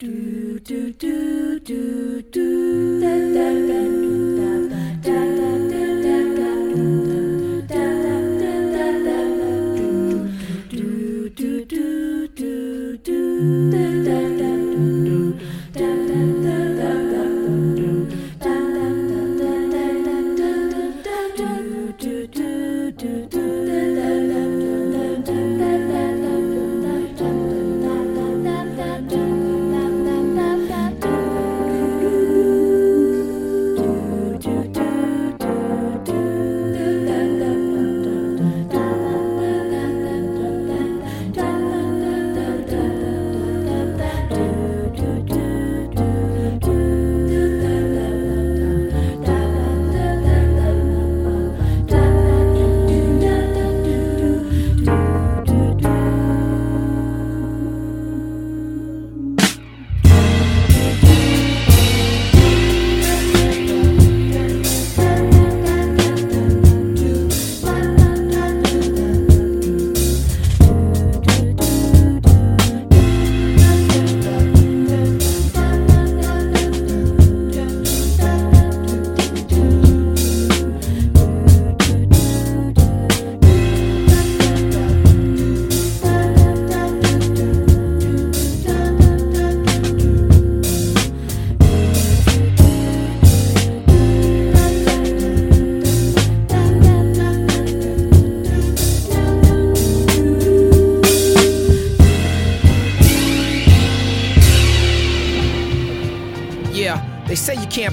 Yeah,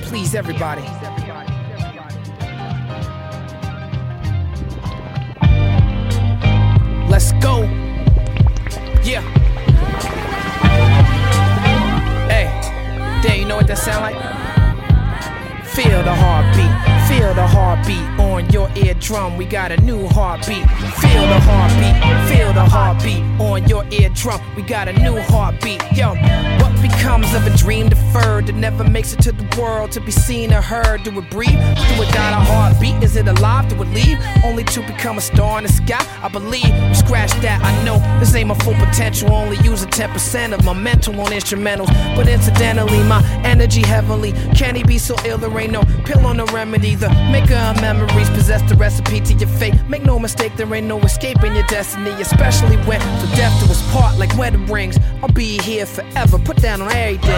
please everybody. World to be seen or heard? Do it breathe? Do it got a heartbeat? Is it alive? Do it leave? Only to become a star in the sky? I believe. Scratch that, I know this ain't my full potential. Only using 10% of my mental on instrumentals. But incidentally, my energy heavily. Can he be so ill? There ain't no pill on the remedy. The maker of memories possess the recipe to your fate. Make no mistake, there ain't no escaping your destiny, especially when the death to us part like wedding rings. I'll be here forever. Put down on everything.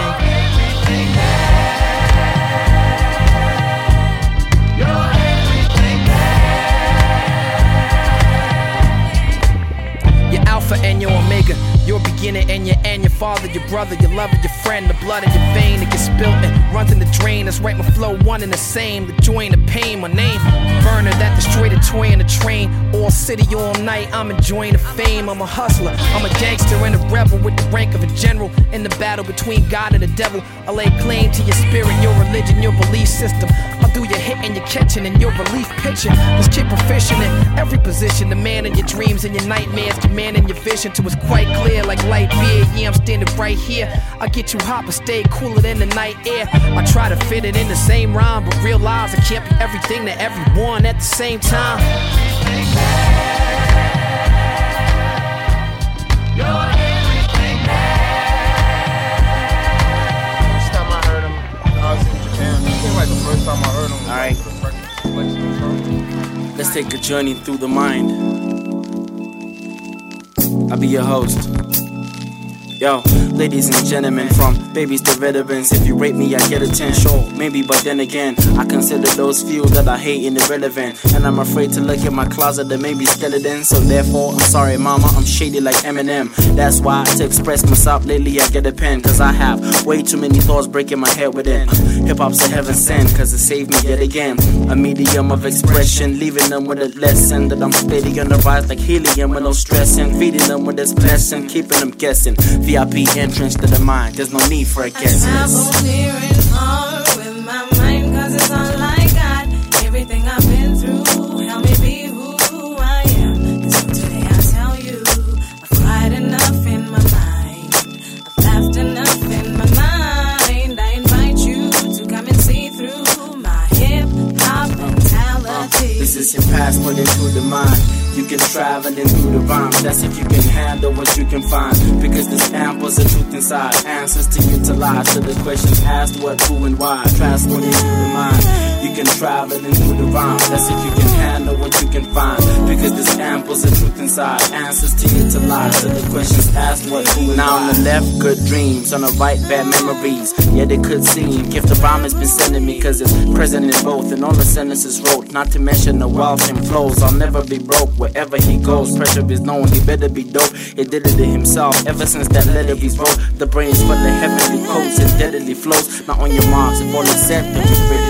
Alpha and your omega, your beginning and your end, your father, your brother, your lover, your friend, the blood in your vein that gets spilt and runs in the drain. That's right, my flow one and the same. The joy and the pain, my name, burner that destroyed a toy in the train. All city, all night, I'm enjoying the fame. I'm a hustler, I'm a gangster and a rebel with the rank of a general in the battle between God and the devil. I lay claim to your spirit, your religion, your belief system. I'll do your hitting, your catching, and your relief pitching. Let's keep proficient in every position. The man in your dreams and your nightmares, commanding your vision to it's quite clear like light beer. Yeah, I'm standing right here. I get you hot, but stay cooler than the night air. I try to fit it in the same rhyme, but realize I can't be everything to everyone at the same time. First time I heard him, I was in Japan. I think like the first time I heard him. was, Alright. like, the first selection of songs. Let's take a journey through the mind. I'll be your host. Yo, ladies and gentlemen, from babies to veterans, if you rate me, I get a 10. Sure, maybe, but then again, I consider those few that I hate irrelevant. And I'm afraid to look in my closet, there may be skeletons. So therefore, I'm sorry, mama, I'm shady like Eminem. That's why to express myself lately, I get a pen. Cause I have way too many thoughts breaking my head within. Hip hop's a heaven sent, cause it saved me yet again. A medium of expression, leaving them with a lesson that I'm steady on the rise like helium with no stressing. Feeding them with this blessing, keeping them guessing. VIP entrance to the mind, there's no need for a guess inside. Answers to utilize to the questions asked what, who, and why. Transporting through the mind. You can travel through the rhyme. That's if you can handle what you can find. Because there's ample of truth inside. Answers to utilize to the questions asked what, who, and now why. on the left, good dreams. On the right, bad memories. Yet it could seem. Gift the rhyme has been sending me. Cause it's present in both. And all the sentences wrote. Not to mention the wealth and flows. I'll never be broke wherever he goes. Pressure is known, he better be dope. He did it to himself ever since that letter he's wrote. The brains for the heavenly codes and deadly flows. Not on your marks, if all then we ready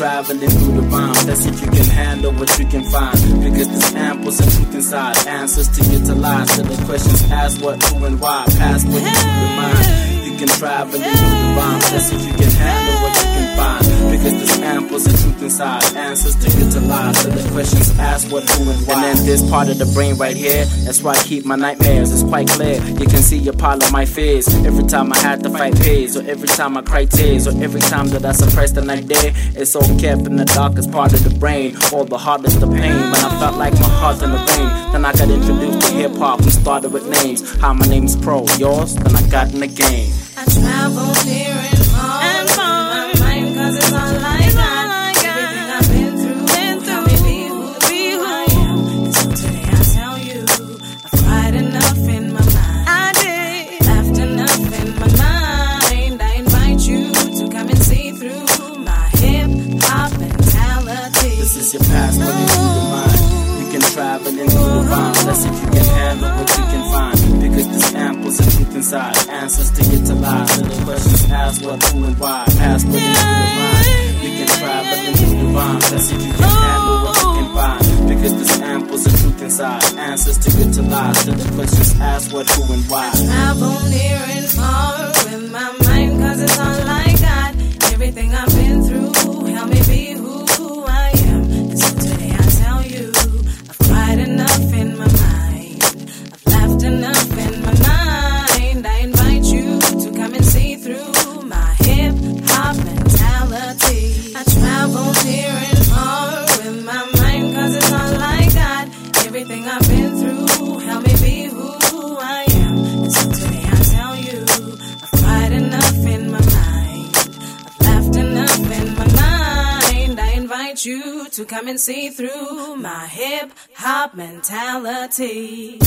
traveling through the rhyme. That's if you can handle what you can find. Because there's ample of truth inside. Answers to utilize to the questions asked what, who, and why. Past what you the through the rhyme. That's if you can handle what you can find. Because there's ample of truth inside. Answers to utilize to the questions asked what, who, and why. And then this part of the brain right here. That's why I keep my nightmares. It's quite clear. You can see a pile of my fears. Every time I had to fight fears. Or every time I cry tears. Or every time that I suppress the night there. It's all kept in the darkest part of the brain. All the hardest of pain. When I felt like my heart in the rain. Then I got introduced to hip hop. We started with names. Hi, my name's Pro. Yours? Then I got in the game. I travel here and far. And far. My mind, cause it's all I it's got. All I got. Everything I've been through, been through. Help me be who, be who I am. And so today I tell you, I've cried enough in my mind. I did. Laughed enough in my mind. I invite you to come and see through my hip hop mentality. This is your past, but you need your mind. You can try, but then do the rhyme. That's if you can handle what you can find. Because there's ample of truth inside. Answers to utilize. And the questions asked what, who, and why. Ask what the mind. You can travel into the rhyme. That's if you can handle what you can find. Because there's ample of truth inside. Answers to get To the questions asked what, who, and why. Travel near and far with my mind. Cause it's all I got. Everything I've been through. Come and see through my hip hop mentality.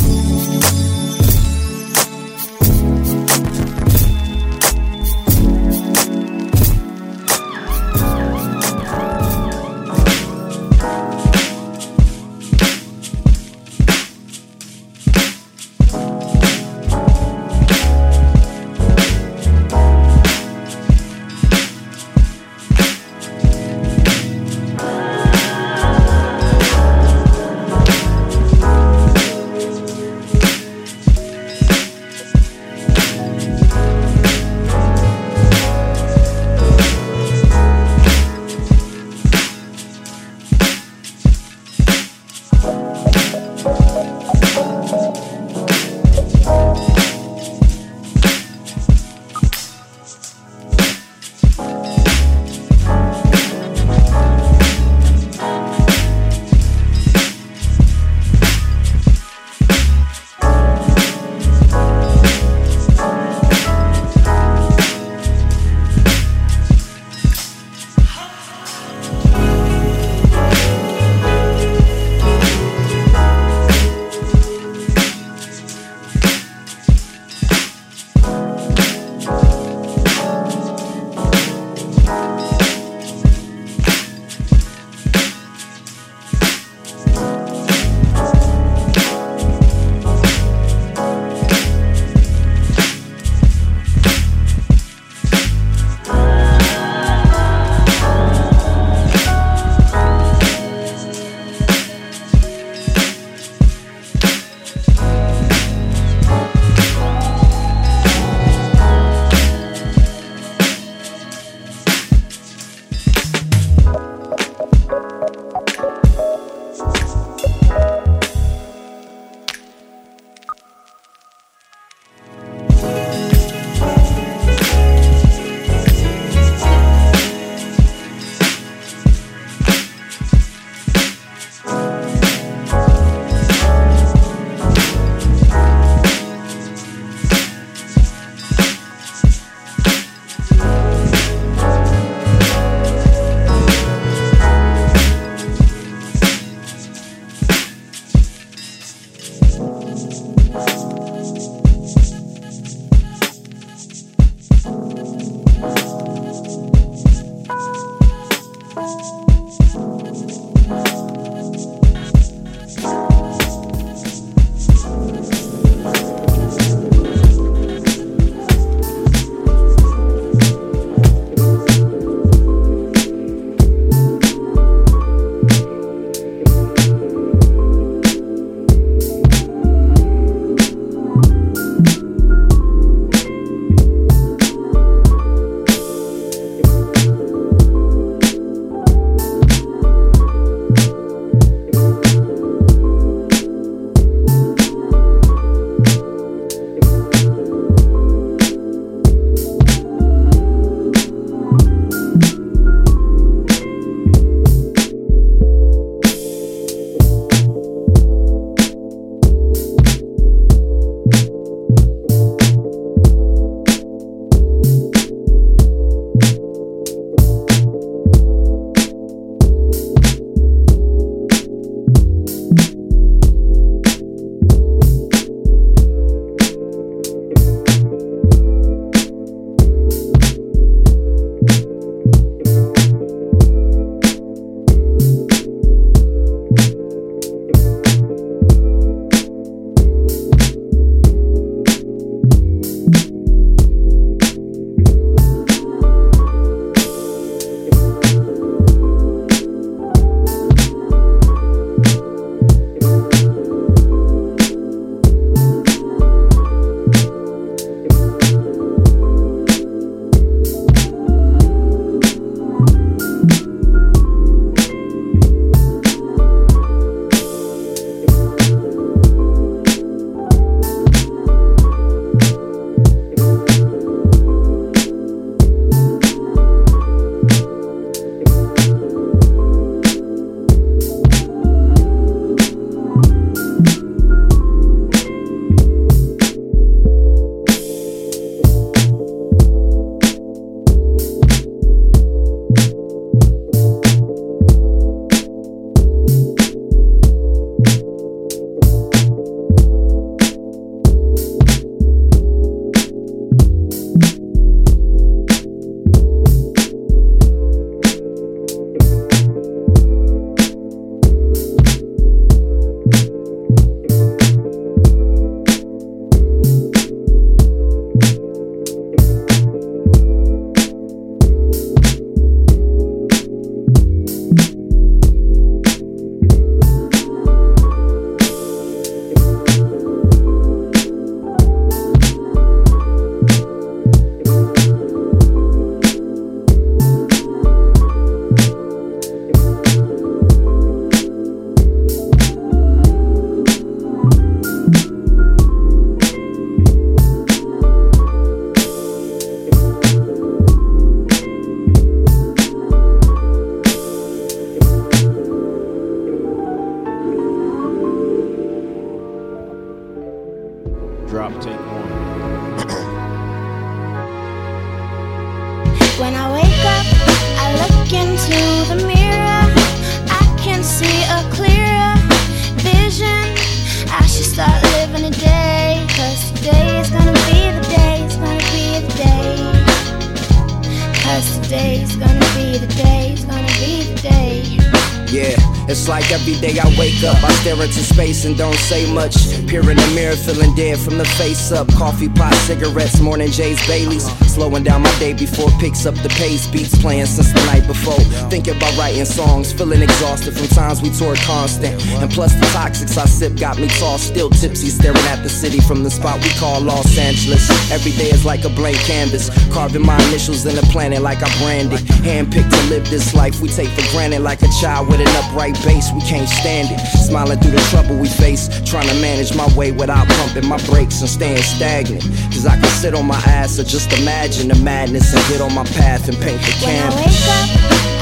Say much. Peer in the mirror, feeling dead from the face up. Coffee pot, cigarettes, morning Jay's Bailey's. Slowing down my day before picks up the pace. Beats playing since the night before. Thinking about writing songs, feeling exhausted from times we toured constant. And plus the toxics I sip got me tossed, still tipsy, staring at the city from the spot we call Los Angeles. Every day is like a blank canvas, carving my initials in the planet like I branded. Handpicked to live this life we take for granted like a child with an upright bass. We can't stand it. Smiling through the trouble we face, trying to manage my way without pumping my brakes and staying stagnant. Cause I can sit on my ass or just imagine the madness and get on my path and paint the canvas. When I wake up,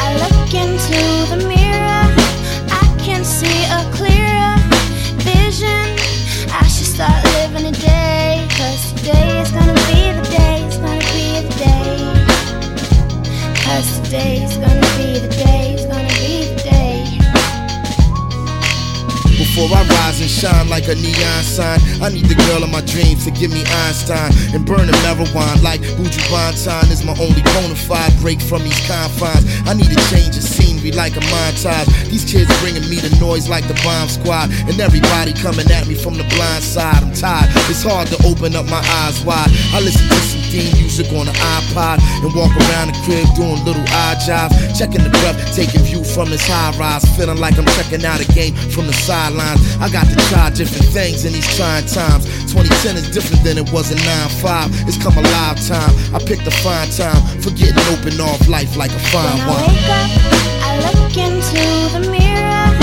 I look into the mirror. I can see a clearer vision. I should start living a day. Cause today is gonna be the day, it's gonna be the day. Cause today is gonna be the day, Before I rise and shine like a neon sign. I need the girl of my dreams to give me Einstein and burn burning marijuana like Buju Banton is my only bona fide break from these confines. I need a change of scenery like a montage. These kids bringing me the noise like the bomb squad, and everybody coming at me from the blind side. I'm tired. It's hard to open up my eyes wide. I listen to some theme music on the iPod and walk around the crib doing little odd jobs, checking the breath, taking view from this high rise, feeling like I'm checking out a game from the sidelines. I got to try different things in these trying times. 2010 is different than it was in 9-5. It's come a lifetime. I picked a fine time for getting open off life like a fine wine. Wake up, I look into the mirror.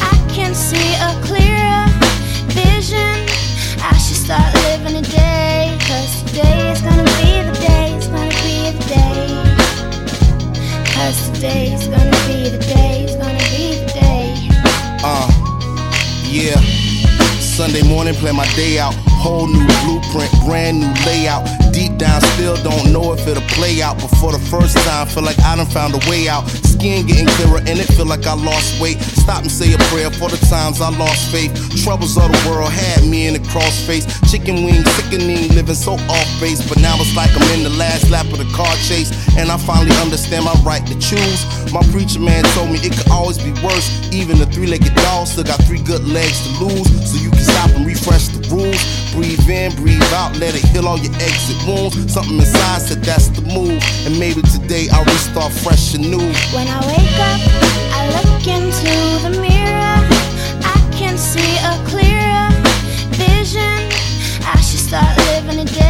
I can see a clearer vision. I should start living a day. Cause today is gonna be the day. It's gonna be the day. Cause today is gonna be the day. It's gonna be the day. Uh, yeah. Sunday morning, plan my day out. Whole new blueprint, brand new layout. Deep down, still don't know if it'll play out. But for the first time, feel like I done found a way out. Skin getting clearer, and it feel like I lost weight. Stop and say a prayer for the times I lost faith. Troubles of the world had me in a crossface. Chicken wings, sickening, living so off base. But now it's like I'm in the last lap of the car chase. And I finally understand my right to choose. My preacher man told me it could always be worse. Even a three legged dog still got three good legs to lose. So you can stop and refresh the rules. Breathe in, breathe out, let it heal all your exit wounds. Something inside said that's the move. And maybe today I'll restart fresh and new. When I wake up, I look into the mirror. I can see a clearer vision. I should start living a day.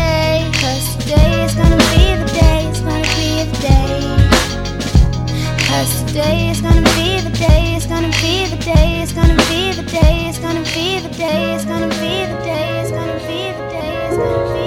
Today is gonna be the day. It's gonna be the day. It's gonna be the day. It's gonna be the day. It's gonna be the day. It's gonna be the day. It's gonna be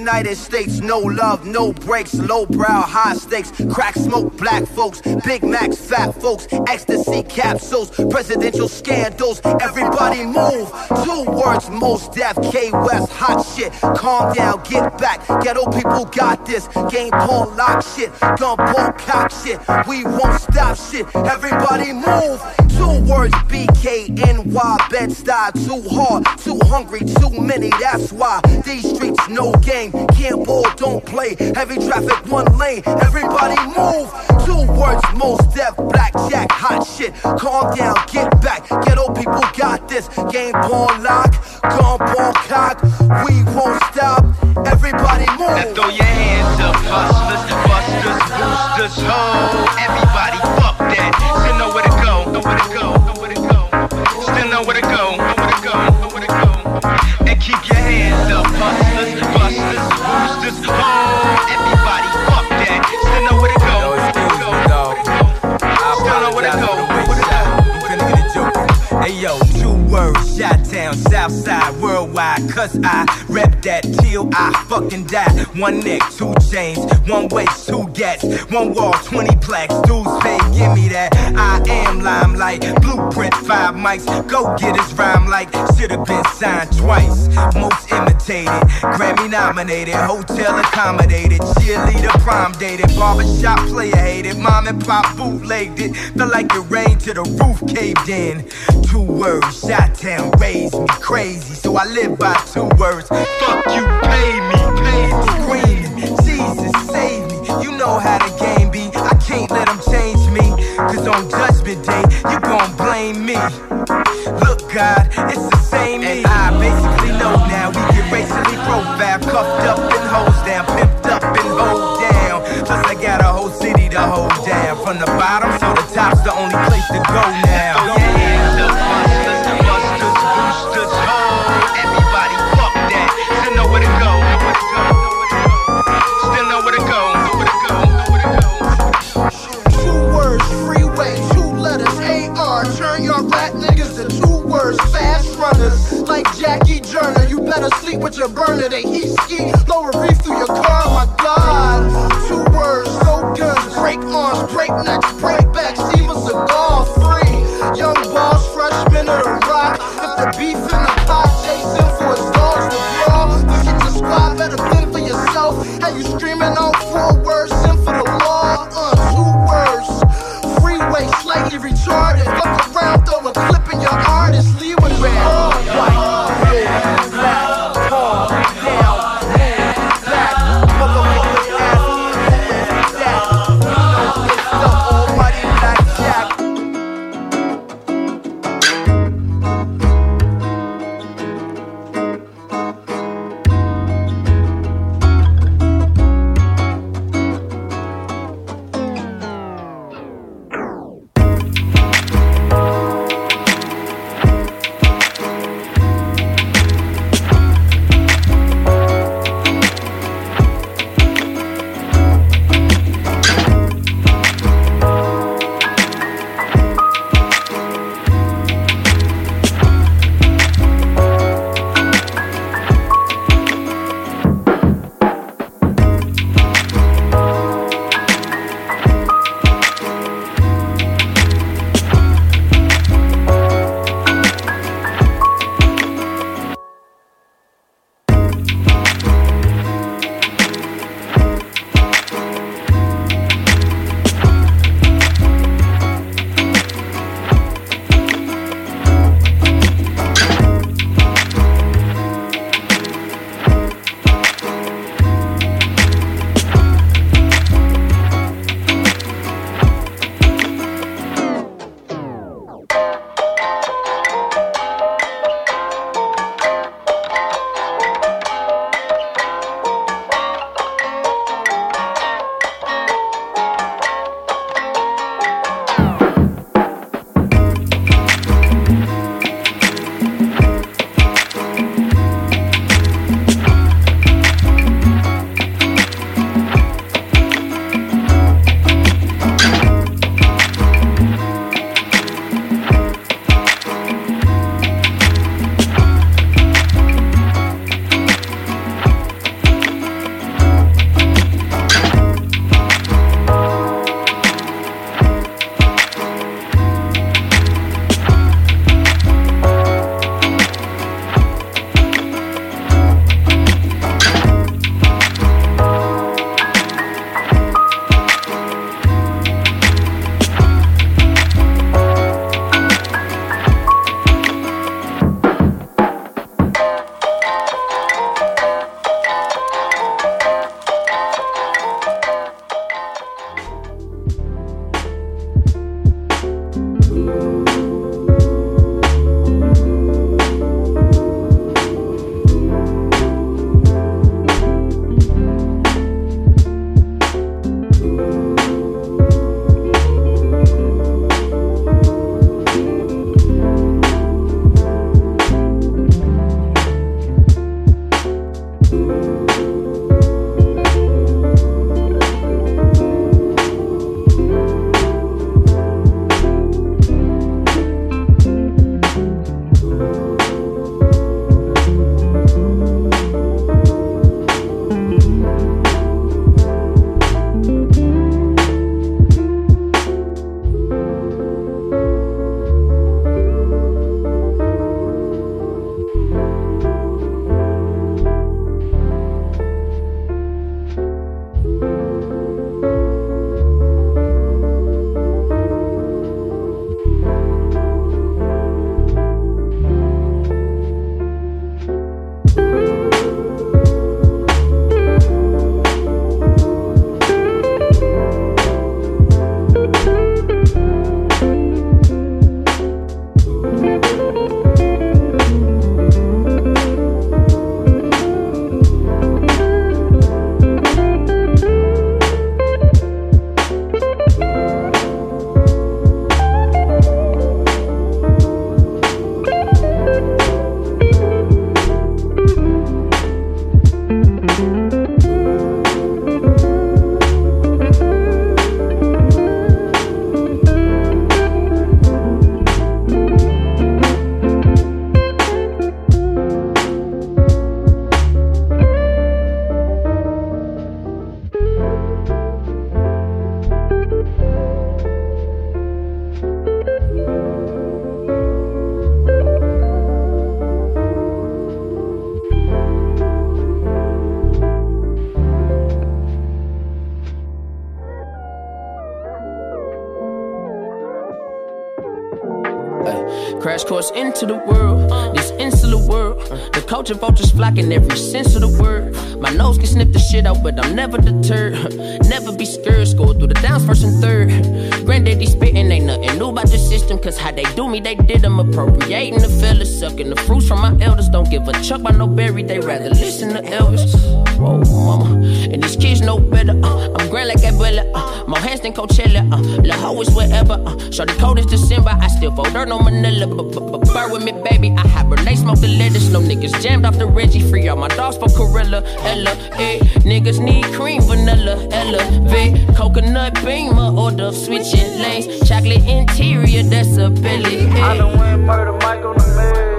United States, no love, no breaks, low brow, high stakes, crack smoke, black folks, Big Macs, fat folks, ecstasy capsules, presidential scandals, everybody move. Two words, Mos Def, K West, hot shit. Calm down, get back, ghetto people got this. Game pawn lock shit, gun pawn cock shit. We won't stop shit, everybody move. Two words, BKNY, Bed-Stuy, too hard, too hungry, too many, that's why. These streets, no game, can't ball, don't play. Heavy traffic, one lane, everybody move. Two words, Mos Def, blackjack, hot shit. Calm down, get back, ghetto people got this. Game pawn lock, gun pawn cock, we won't stop, everybody move. Now throw your hands up, hustlers, busters, boosters, ho. Everybody, fuck that. Still know where know why. Cause I rep that till I fucking die. One neck, two chains, one waist, two gats, one wall, 20 plaques. Dudes pay, give me that. I am limelight, blueprint, five mics. Go get his rhyme like should've been signed twice. Most imitated, Grammy nominated, hotel accommodated, cheerleader prom dated, barbershop player hated, mom and pop bootlegged it. Felt like it rained till the roof caved in. Two words, Chi-Town raised me crazy, so I live by two words. Do me, they did them appropriating the fellas, sucking the fruits from my elders. Don't give a chuck by no berry, they rather listen to Elvis. Whoa, mama. And these kids know better. Uh, I'm grand like Abuela. Uh, my hands than Coachella. Uh, Uh, Shorty cold as December. I still fold dirt on Manila. Burr with me, baby. I hibernate, smoke the lettuce. No niggas jammed off the Reggie. Free all my dogs for Corilla. Ella, eh. Niggas need cream, vanilla. Ella, Vic. Coconut beamer. Order switching lanes. Chocolate interior, that's a belly. Eh. I done went murder Mike on the mail.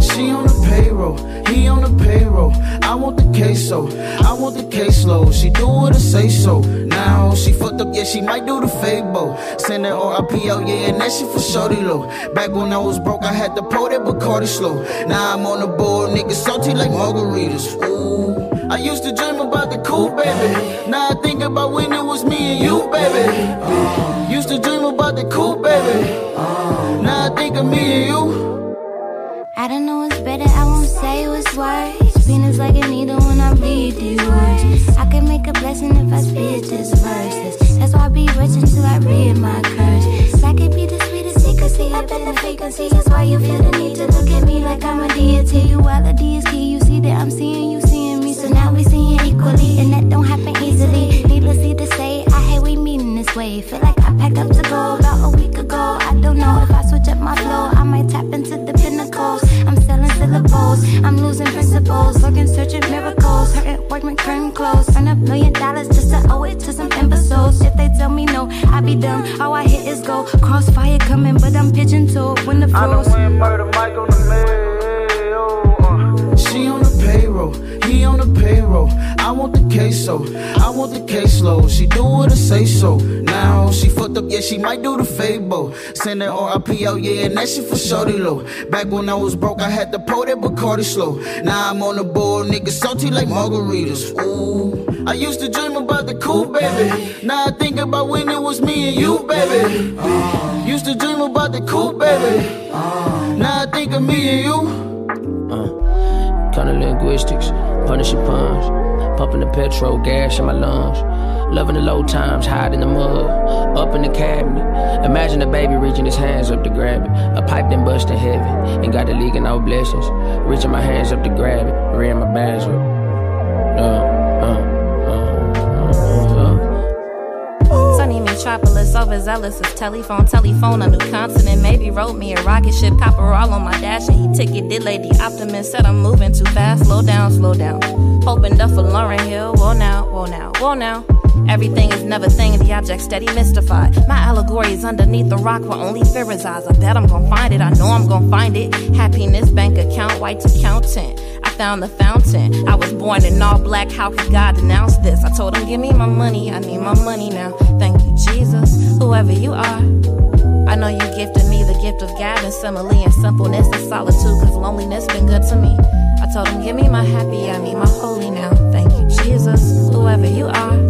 She on the payroll, he on the payroll. I want the queso, I want the caseload. She do what I say so. Now she fucked up, yeah, she might do the fable. Send her RIP out, yeah, and that shit for shorty low. Back when I was broke, I had to pour that Bacardi slow. Now I'm on the board, niggas salty like margaritas. Ooh. I used to dream about the cool baby. Now I think about when it was me and you, baby. Uh, used to dream about the cool baby. Uh, now I think of me and you. I don't know what's better, I won't say what's worse. Penis like a needle when I bleed these words. I can make a blessing if I spit this verses. That's why I be rich until I read my curse. That could be the sweetest secrecy up in the frequency. That's why you feel the need to look at me like I'm a deity. Duality is key, you see that I'm seeing you seeing me. So now we seeing equally, and that don't happen easily. Needlessly to say, I hate we meeting this way. Feel like I packed up to go about a week ago. I don't know if I switch up my flow, I might tap into the pinnacles. I'm syllables, I'm losing principles, looking, searching miracles, hurting workman curtain close. Earn a million dollars just to owe it to some imbeciles. If they tell me no, I be dumb. All I hit is go. Crossfire coming, but I'm pigeon toed when the I done froze. went murder Mike on the mail. She on the he on the payroll. I want the queso, I want the caseload. She do what I say so. Now she fucked up, yeah, she might do the fable. Send her RIP out, yeah, and that shit for shorty low. Back when I was broke, I had to pour that Bacardi slow. Now I'm on the board, niggas salty like margaritas. Ooh. I used to dream about the cool baby. Now I think about when it was me and you, baby. Uh, used to dream about the cool baby. Uh, now I think of me and you. Kind of linguistics, punishing puns. Pumping the petrol, gas in my lungs. Loving the low times, hide in the mud. Up in the cabinet. Imagine a baby reaching his hands up to grab it. A pipe then busting heavy. And got the leak and all blessings. Reaching my hands up to grab it. Reading my. Uh, uh, uh, metropolis, overzealous as telephone, telephone, a new continent. Maybe wrote me a rocket ship, copper all on my dash, and he ticketed did Lady Optimist. Said I'm moving too fast, slow down, slow down. Hoping Duff for Lauryn Hill, whoa now, whoa now, whoa now. Everything is never thing, the object steady mystified. My allegory is underneath the rock where only fear resides. I bet I'm gonna find it, I know I'm gonna find it. Happiness, bank account, white accountant. Found the fountain. I was born in all black, how could God denounce this? I told him, give me my money, I need my money now. Thank you, Jesus, whoever you are. I know you gifted me the gift of gab and simile and simpleness and solitude, cause loneliness been good to me. I told him, give me my happy, I need my holy now. Thank you, Jesus, whoever you are.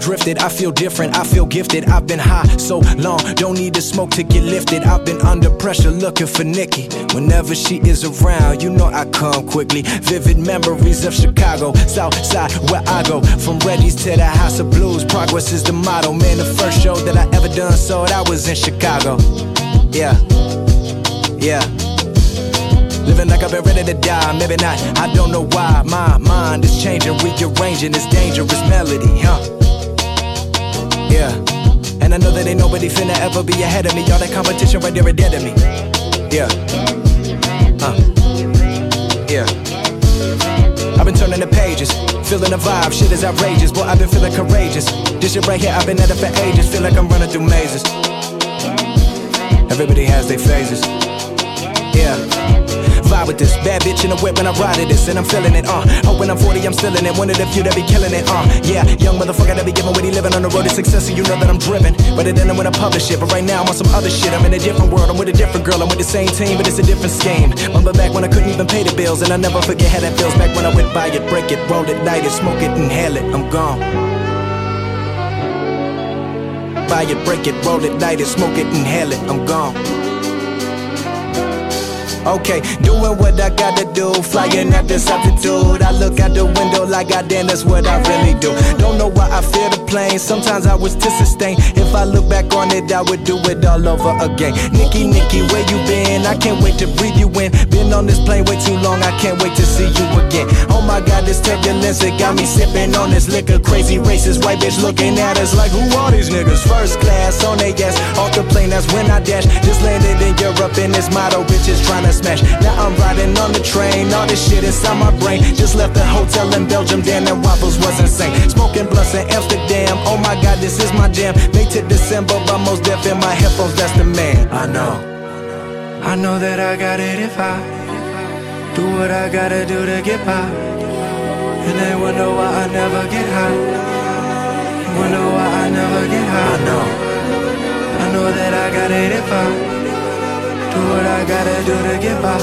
I've drifted. I feel different. I feel gifted. I've been high so long. Don't need to smoke to get lifted. I've been under pressure looking for Nikki. Whenever she is around, you know I come quickly. Vivid memories of Chicago, South Side, where I go. From Reddy's to the House of Blues. Progress is the motto. Man, the first show that I ever done sold, I was in Chicago. Yeah. Yeah. Living like I've been ready to die, maybe not. I don't know why. My mind is changing, rearranging this dangerous melody, huh? And I know that ain't nobody finna ever be ahead of me. All that competition right there dead to me. Yeah. Huh. Yeah. I've been turning the pages, feeling the vibe, shit is outrageous. Boy, I've been feeling courageous. This shit right here, I've been at it for ages. Feel like I'm running through mazes. Everybody has their phases. Yeah. Vibe with this bad bitch in the whip when I ride it this and I'm feeling it, uh. When I'm 40, I'm still in it. One of the few that be killing it, uh. Yeah, young motherfucker that be giving what he living on the road to success, so you know that I'm driven. But it ended when I publish it. But right now I'm on some other shit. I'm in a different world. I'm with a different girl. I'm with the same team, but it's a different scheme. Remember back when I couldn't even pay the bills, and I never forget how that feels. Back when I went buy it, break it, roll it, light it, smoke it, inhale it. I'm gone. Buy it, break it, roll it, light it, smoke it, inhale it. I'm gone. Okay, doing what I gotta do, flying at this altitude. I look out the window like goddamn, that's what I really do. Don't know why I fear the plane. Sometimes I was to sustain. If I look back on it, I would do it all over again. Nikki, Nikki, where you been? I can't wait to breathe you in. Been on this plane way too long, I can't wait to see you again. Oh my god, this turbulence, it got me sipping on this liquor. Crazy racist white bitch looking at us like, who are these niggas? First class on they ass, off the plane, that's when I dash. Just landed in Europe in this motto, bitches trying to smash. Now I'm riding on the train, all this shit inside my brain. Just left the hotel in Belgium, damn, that waffles was insane. Smoking blunts in Amsterdam, oh my god, this is my jam. May to December, but Mos Def in my headphones, that's the man. I know. I know that I got it if I do what I gotta do to get by. And they wonder why I never get high. Wonder why I never get high. I know. I know that I got it if I do what I gotta do to get by.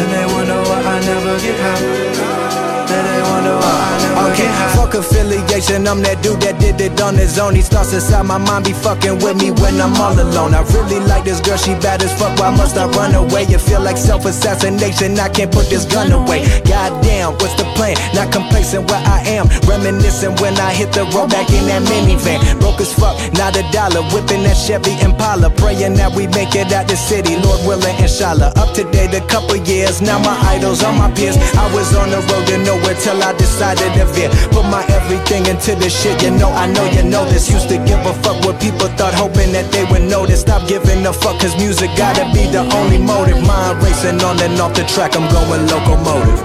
And they wonder why I never get high. They wonder why I never okay, get. Fuck affiliation, I'm that dude that did it on his own. Starts inside my mind, be fucking with me when I'm all alone. I really like this girl, she bad as fuck. Why must I run away? It feel like self assassination. I can't put this gun away. Goddamn, what's the plan? Not complacent where I am. Reminiscing when I hit the road back in that minivan. Broke as fuck, not a dollar. Whipping that Chevy Impala. Praying that we make it out the city. Lord willing, inshallah. Up to date a couple years. Now my idols are my peers. I was on the road to nowhere till I decided to veer. Put my everything into this shit. You know, I know you know this. Used to give a fuck what people thought, hoping that they would notice. Stop giving a fuck, cause music gotta be the only motive. Mind racing on and off the track. I'm going locomotive.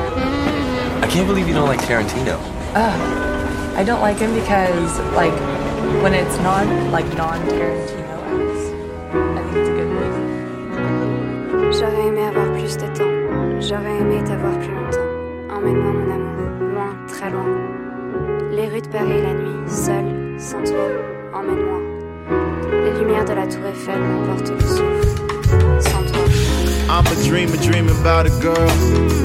I can't believe you don't like Tarantino. Ugh. I don't like him because, like, when it's non, like, non-Tarantino acts, I think it's a good movie. J'aurais aimé avoir plus de temps. J'aurais aimé t'avoir plus longtemps. Emmène-moi, mon amour, loin, très loin. Les rues de Paris la nuit, seule, sans toi, emmène-moi. Les lumières de la tour Eiffel m'emportent le souffle. Sans toi. I'm a dreamer, dreaming about a girl,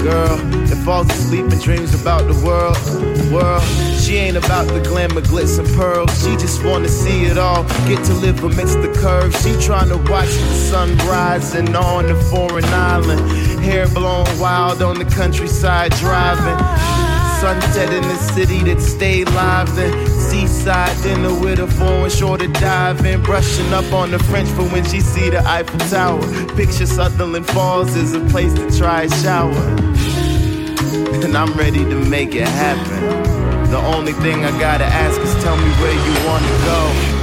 girl that falls asleep and dreams about the world, world. She ain't about the glamour, glitz and pearls. She just wanna see it all, get to live amidst the curves. She tryna watch the sun rising on a foreign island. Hair blown wild on the countryside driving. Sunset in the city that stay live. Seaside dinner with a foreign shore to dive in. Brushing up on the French for when she see the Eiffel Tower. Picture Sutherland Falls as a place to try a shower. And I'm ready to make it happen. The only thing I gotta ask is tell me where you wanna go.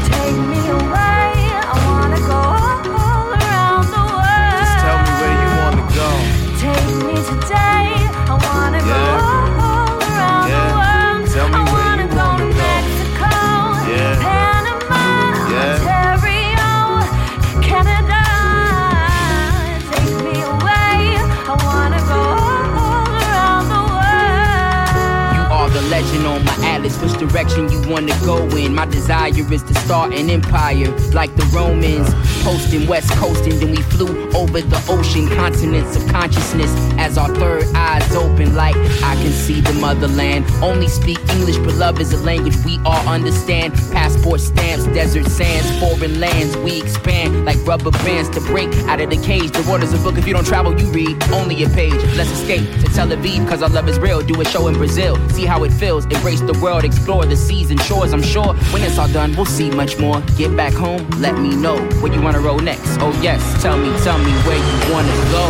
Legend my atlas. Which direction you wanna go in? My desire is to start an empire like the Romans. Posting west coasting, then we flew over the ocean continents of consciousness as our third eyes open. Like I can see the motherland. Only speak English, but love is a language we all understand. Passport stamps, desert sands, foreign lands. We expand like rubber bands to break out of the cage. The world is a book if you don't travel, you read only a page. Let's escape to Tel Aviv, cause our love is real. Do a show in Brazil, see how it feels. Embrace the world, explore the seas and shores. I'm sure when it's all done, we'll see much more. Get back home, let me know where you wanna roll next. Oh, yes, tell me, tell me where you wanna go.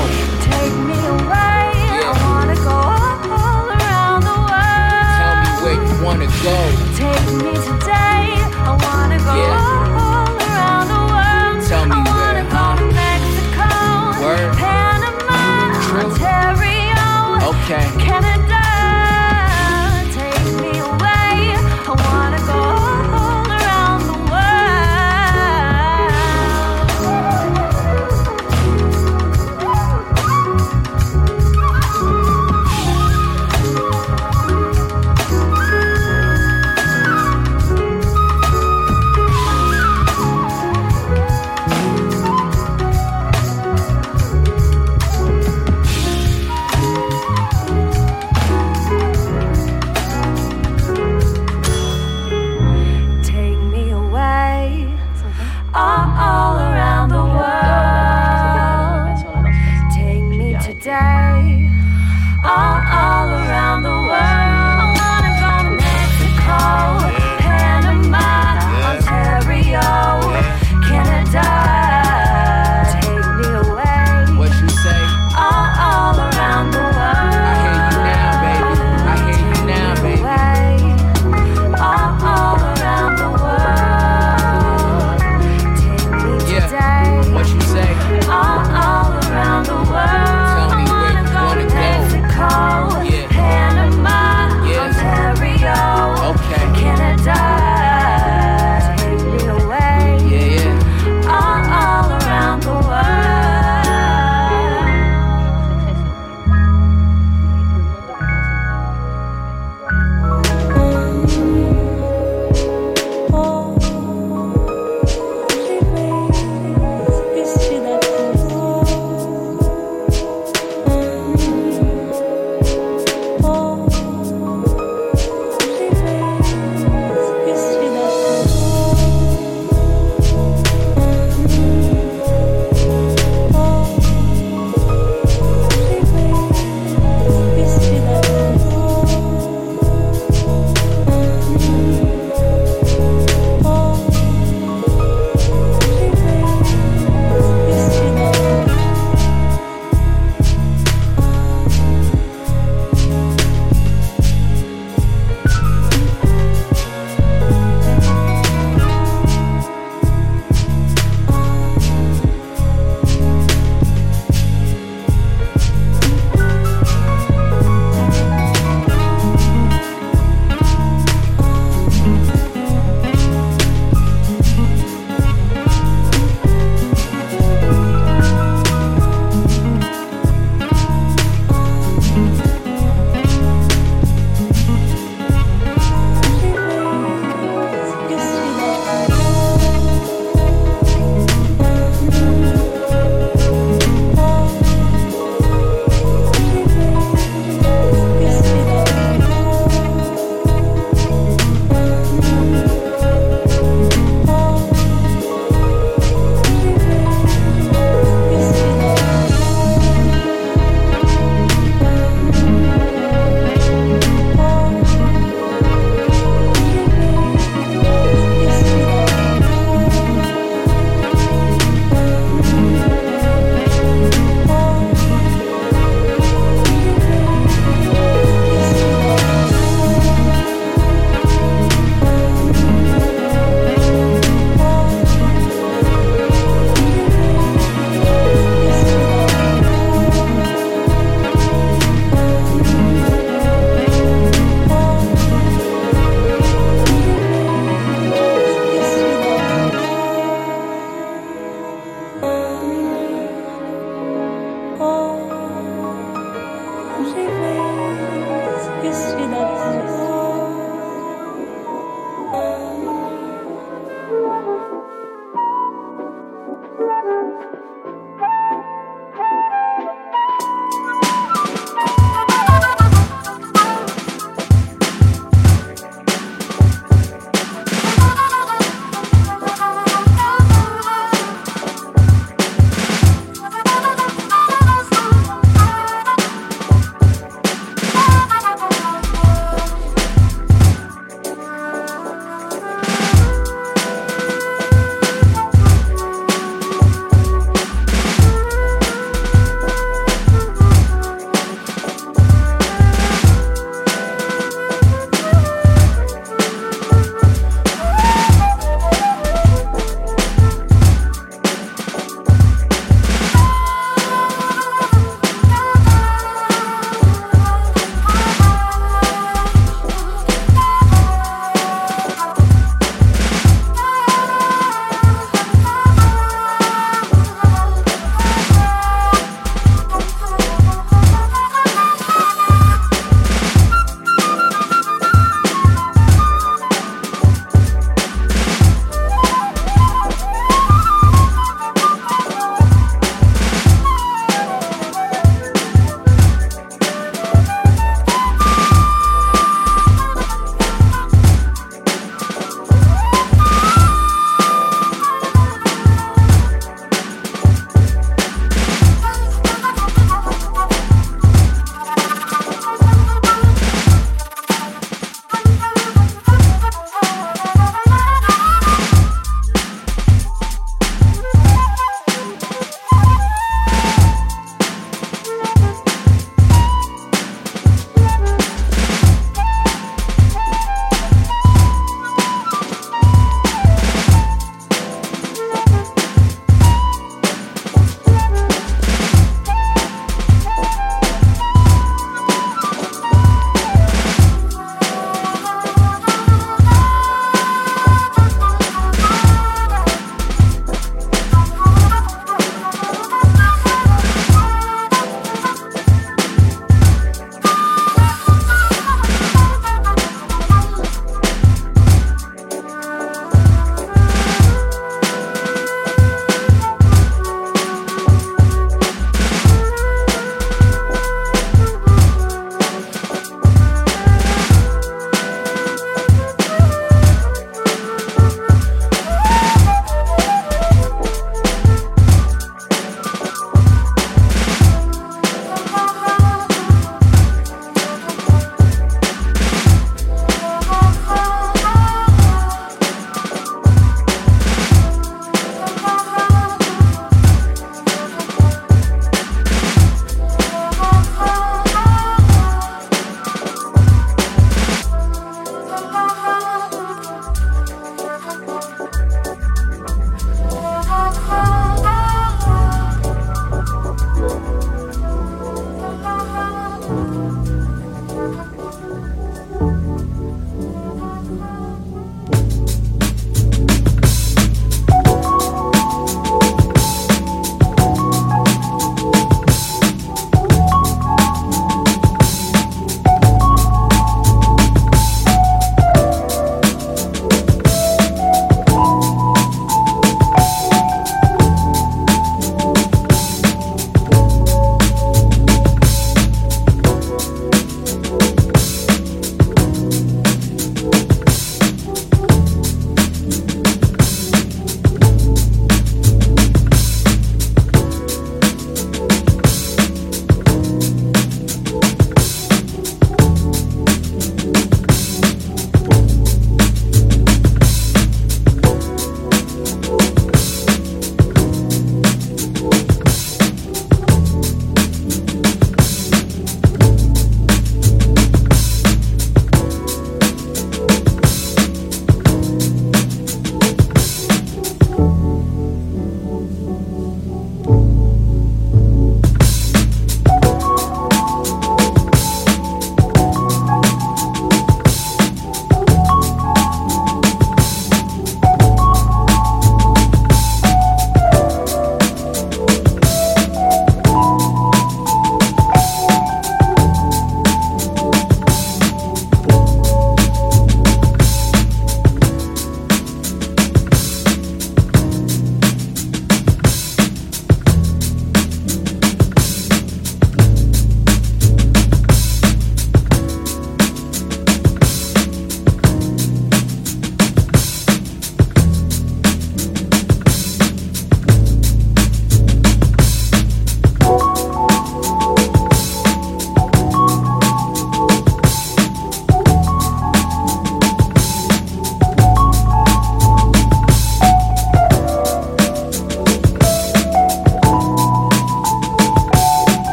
Take me away. I wanna go all around the world. Tell me where you wanna go. Take me today. I wanna go Yeah. all around the world. Tell me I where, wanna go huh? to Mexico, Word. Panama, Ontario, Okay. Canada.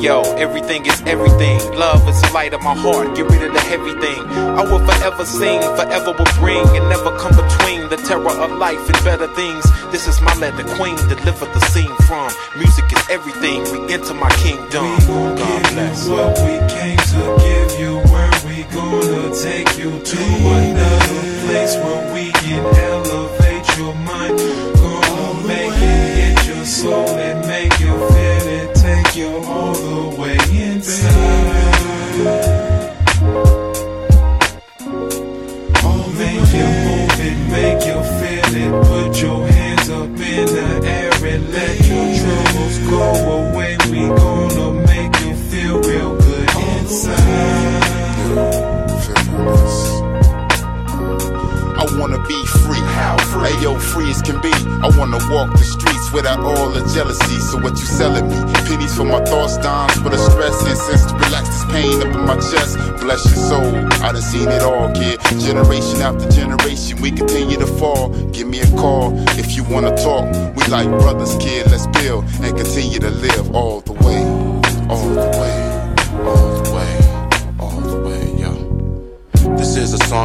Yo, everything is everything. Love is the light of my heart. Get rid of the heavy thing. I will forever sing, forever will bring, and never come between the terror of life and better things. This is my letter, queen. Deliver the scene from. Music is everything. We enter my kingdom. God bless. What we came to give you, where we gonna take you to another place where we can elevate soul and make you feel it. Take you all the way inside. Oh, make you move it, make you feel it. Put your hands up in the air and let your troubles go away. We gonna make you feel real good inside. I wanna be. Hey, yo, free as can be. I wanna walk the streets without all the jealousy. So what you selling me? Pennies for my thoughts, dimes for the stress, incense to relax this pain up in my chest. Bless your soul. I done seen it all, kid. Generation after generation, we continue to fall. Give me a call if you wanna talk. We like brothers, kid. Let's build and continue to live all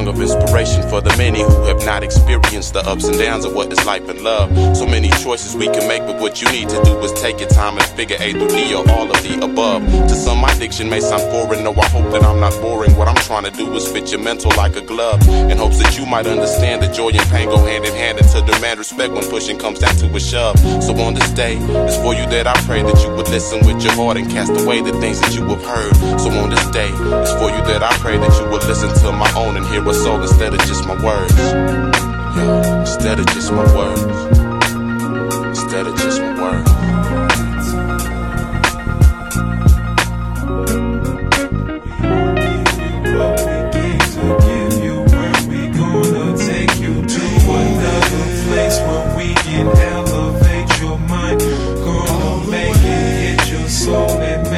song of inspiration for the many who have not experienced the ups and downs of what is life and love. So many choices we can make, but what you need to do is take your time and figure A through D or all of the above. To some, my diction may sound foreign, though I hope that I'm not boring. What I'm trying to do is fit your mental like a glove, in hopes that you might understand that joy and pain go hand in hand and to demand respect when pushing comes down to a shove. So on this day, it's for you that I pray that you would listen with your heart and cast away the things that you have heard. So on this day, it's for you that I pray that you would listen to my own and hear a soul instead of just my words. Yo, instead of just my words. Instead of just my words.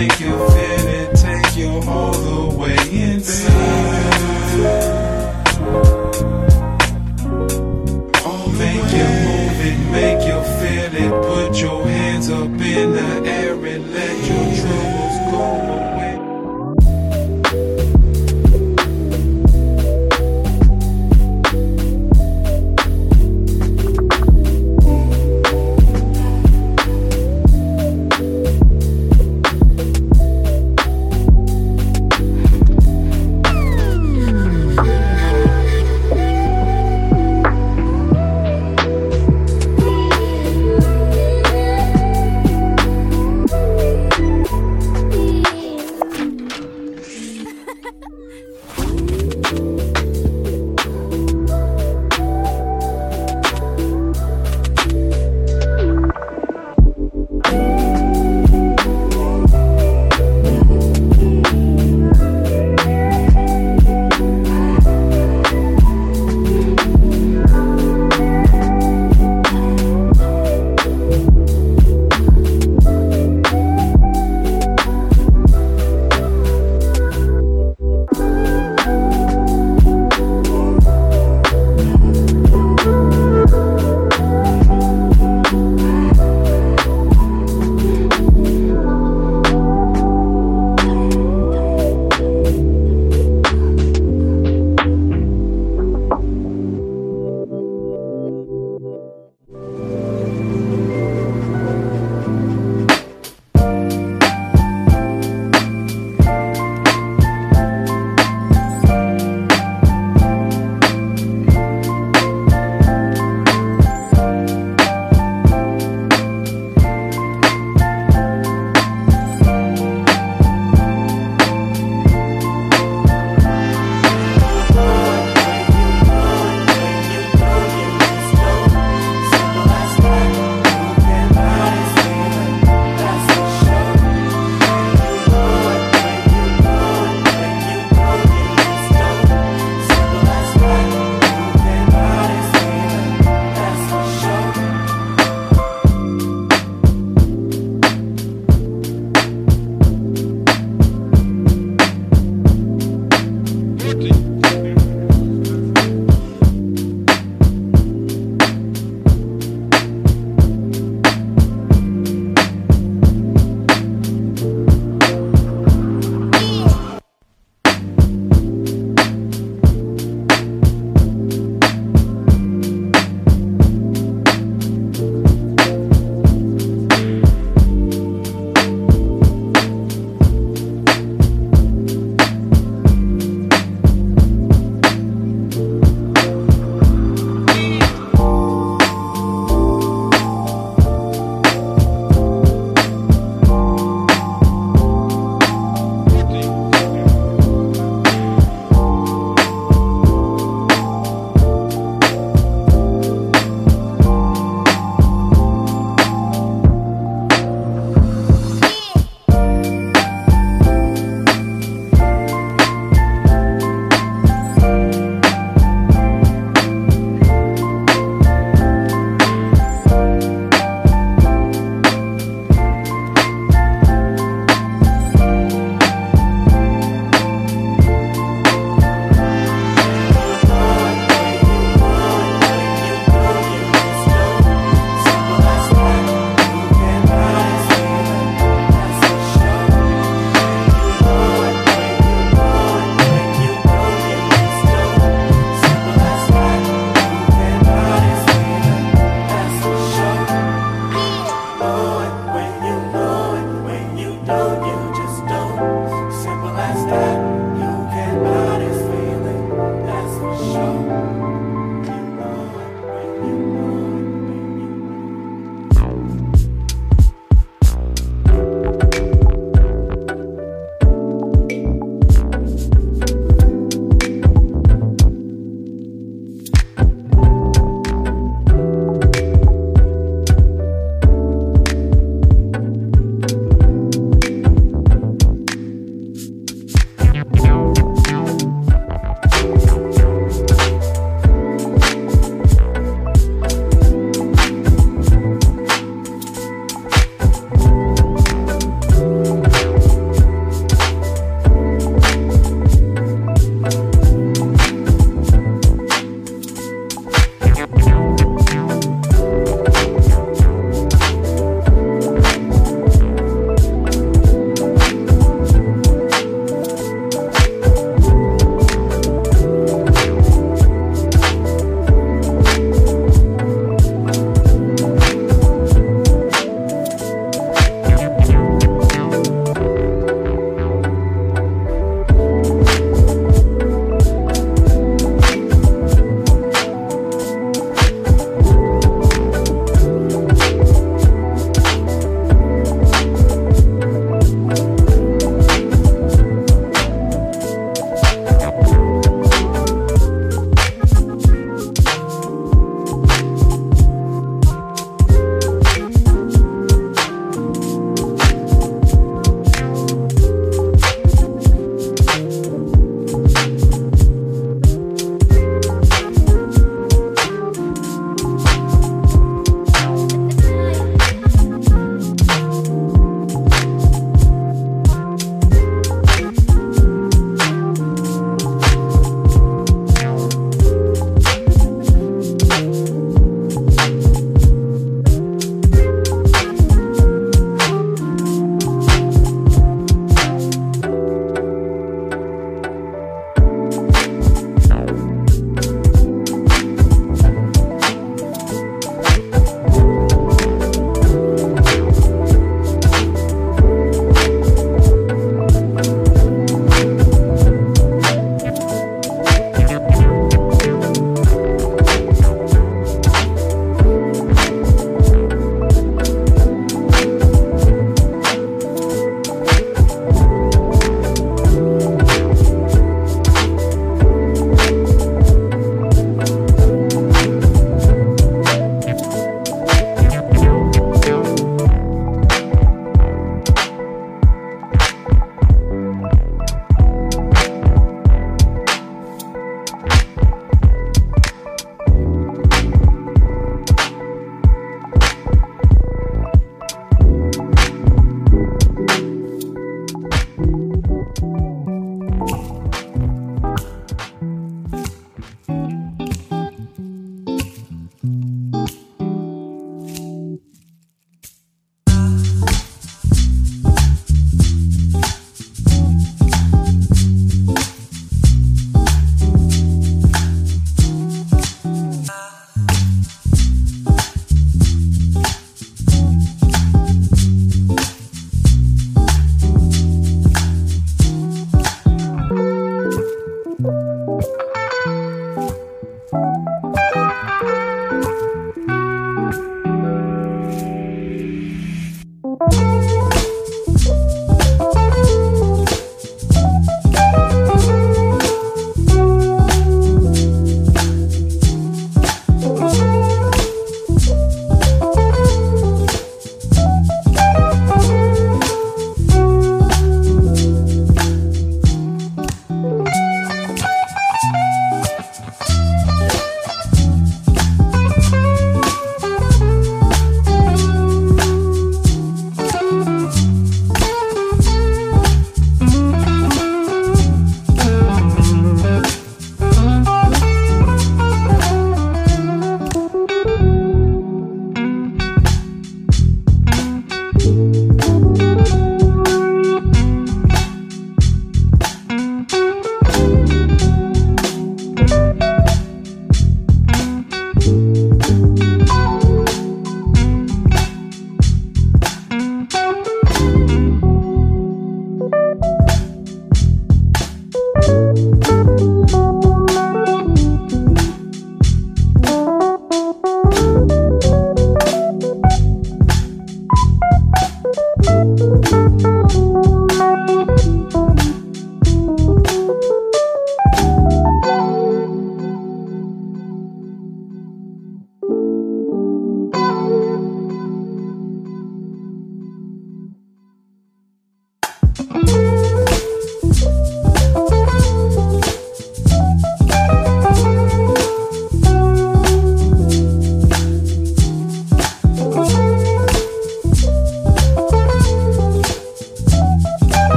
Give you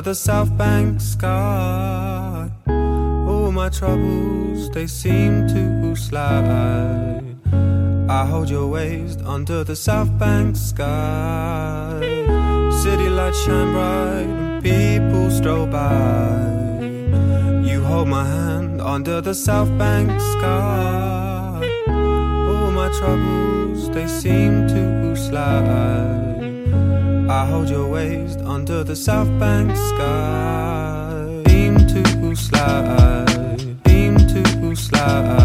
under the South Bank sky. All my troubles, they seem to slide. I hold your waist under the South Bank sky. City lights shine bright and people stroll by. You hold my hand under the South Bank sky. All my troubles, they seem to slide. I hold your waist under the South Bank sky. Seem to slide, seem to slide.